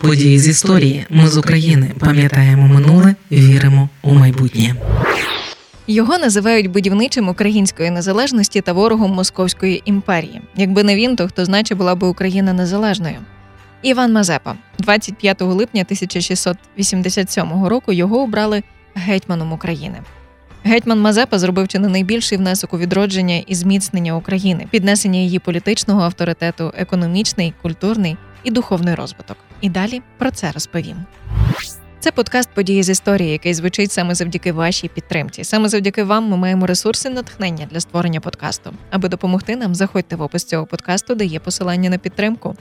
Події з історії. Ми з України пам'ятаємо минуле, віримо у майбутнє. Його називають будівничим української незалежності та ворогом Московської імперії. Якби не він, то хто значить була би Україна незалежною. Іван Мазепа, 25 липня 1687 року, його обрали гетьманом України. Гетьман Мазепа зробив чи не найбільший внесок у відродження і зміцнення України, піднесення її політичного авторитету, економічний, культурний і духовний розвиток. І далі про це розповім. Це подкаст події з історії, який звучить саме завдяки вашій підтримці. Саме завдяки вам ми маємо ресурси натхнення для створення подкасту. Аби допомогти нам, заходьте в опис цього подкасту, де є посилання на підтримку.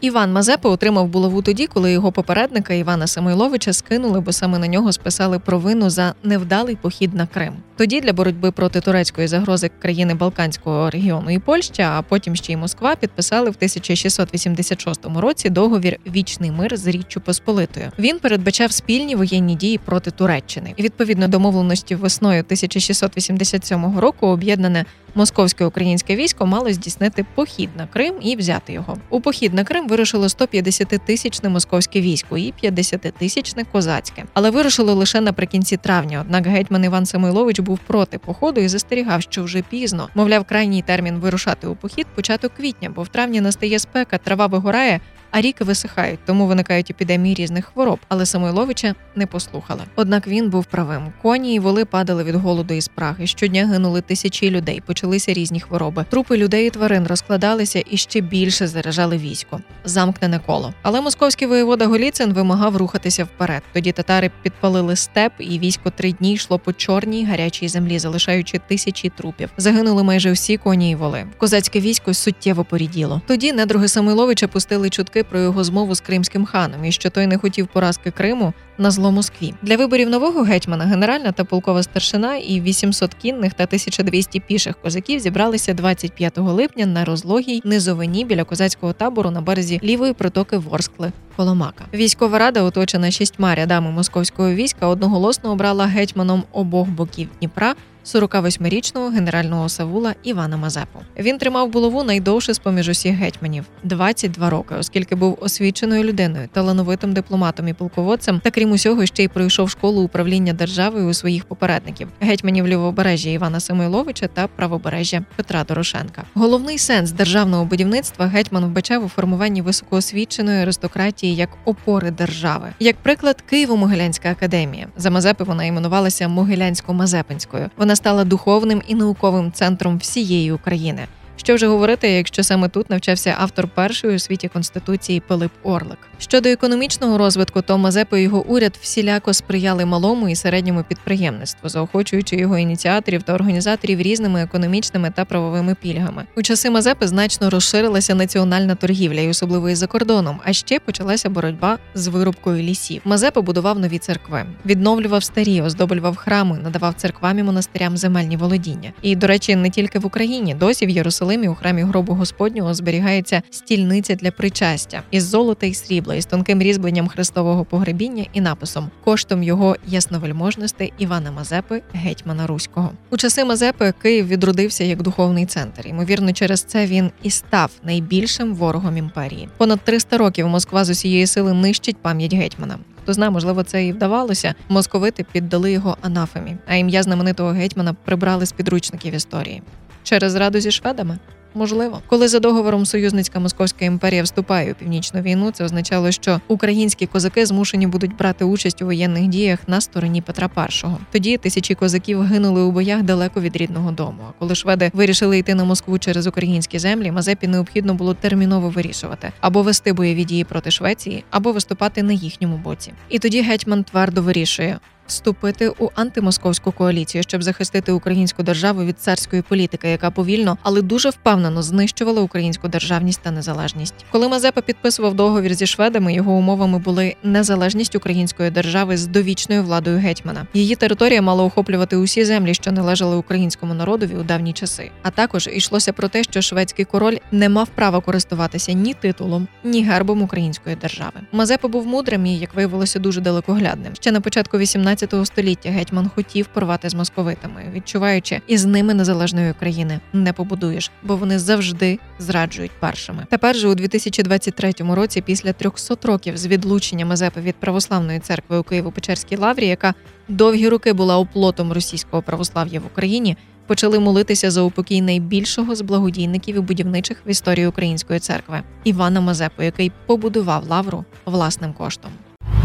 Іван Мазепа отримав булаву тоді, коли його попередника Івана Самойловича скинули, бо саме на нього списали провину за невдалий похід на Крим. Тоді для боротьби проти турецької загрози країни Балканського регіону і Польща, а потім ще й Москва, підписали в 1686 році договір Вічний мир з Річчю Посполитою. Він передбачав спільні воєнні дії проти Туреччини. І відповідно домовленості весною 1687 року об'єднане московське українське військо мало здійснити похід на Крим і взяти його. У похід на Крим вирушило 150-тисячне московське військо і 50-тисячне козацьке, але вирушило лише наприкінці травня. Однак гетьман Іван Самойлович був проти походу і застерігав, що вже пізно. Мовляв, крайній термін вирушати у похід початок квітня, бо в травні настає спека, трава вигорає а ріки висихають, тому виникають епідемії різних хвороб. Але Самойловича не послухали. Однак він був правим. Коні і воли падали від голоду і спраги. Щодня гинули тисячі людей. Почалися різні хвороби. Трупи людей і тварин розкладалися і ще більше заражали військо. Замкнене коло. Але московський воєвода Голіцин вимагав рухатися вперед. Тоді татари підпалили степ, і військо три дні йшло по чорній гарячій землі, залишаючи тисячі трупів. Загинули майже всі коні і воли. Козацьке військо суттєво поріділо. Тоді недруги Самойловича пустили чутки про його змову з кримським ханом і що той не хотів поразки Криму на зло Москві. Для виборів нового гетьмана генеральна та полкова старшина і 800 кінних та 1200 піших козаків зібралися 25 липня на розлогій низовині біля козацького табору на березі лівої протоки Ворскли. Коломака військова рада, оточена шістьма рядами московського війська, одноголосно обрала гетьманом обох боків Дніпра 48-річного генерального Савула Івана Мазепу. Він тримав булаву найдовше з поміж усіх гетьманів 22 роки, оскільки був освіченою людиною, талановитим дипломатом і полководцем, та крім усього, ще й пройшов школу управління державою у своїх попередників гетьманів лівобережжя Івана Самойловича та правобережжя Петра Дорошенка. Головний сенс державного будівництва гетьман вбачав у формуванні високоосвіченої аристократії як опори держави. Як приклад, Києво-Могилянська академія за Мазепи вона іменувалася Могилянсько-Мазепинською. Вона вона стала духовним і науковим центром всієї України. Що вже говорити, якщо саме тут навчався автор першої у світі конституції Пилип Орлик. Щодо економічного розвитку, то Мазепа і його уряд всіляко сприяли малому і середньому підприємництву, заохочуючи його ініціаторів та організаторів різними економічними та правовими пільгами. У часи Мазепи значно розширилася національна торгівля, і особливо і за кордоном. А ще почалася боротьба з вирубкою лісів. Мазепа будував нові церкви, відновлював старі, оздоблював храми, надавав церквам і монастирям земельні володіння. І, до речі, не тільки в Україні, досі в Єрусалимі Єрусалимі у храмі гробу Господнього зберігається стільниця для причастя із золота і срібла, із тонким різьбленням хрестового погребіння і написом коштом його ясновельможності Івана Мазепи, гетьмана Руського. У часи Мазепи Київ відродився як духовний центр. Ймовірно, через це він і став найбільшим ворогом імперії. Понад 300 років Москва з усієї сили нищить пам'ять гетьмана. Хто знає, можливо, це і вдавалося. Московити піддали його анафемі, а ім'я знаменитого гетьмана прибрали з підручників історії через раду зі шведами. Можливо, коли за договором союзницька московська імперія вступає у північну війну, це означало, що українські козаки змушені будуть брати участь у воєнних діях на стороні Петра І. Тоді тисячі козаків гинули у боях далеко від рідного дому. А коли шведи вирішили йти на Москву через українські землі, Мазепі необхідно було терміново вирішувати або вести бойові дії проти Швеції, або виступати на їхньому боці. І тоді гетьман твердо вирішує: вступити у антимосковську коаліцію, щоб захистити українську державу від царської політики, яка повільно, але дуже впевнено знищувала українську державність та незалежність. Коли Мазепа підписував договір зі шведами, його умовами були незалежність української держави з довічною владою гетьмана. Її територія мала охоплювати усі землі, що належали українському народові у давні часи. А також йшлося про те, що шведський король не мав права користуватися ні титулом, ні гербом української держави. Мазепа був мудрим і, як виявилося, дуже далекоглядним. Ще на початку 18 19 століття гетьман хотів порвати з московитами, відчуваючи, із ними незалежної України не побудуєш, бо вони завжди зраджують першими. Тепер же у 2023 році, після 300 років з відлучення Мазепи від православної церкви у Києво-Печерській лаврі, яка довгі роки була оплотом російського православ'я в Україні. Почали молитися за упокій найбільшого з благодійників і будівничих в історії української церкви Івана Мазепу, який побудував лавру власним коштом.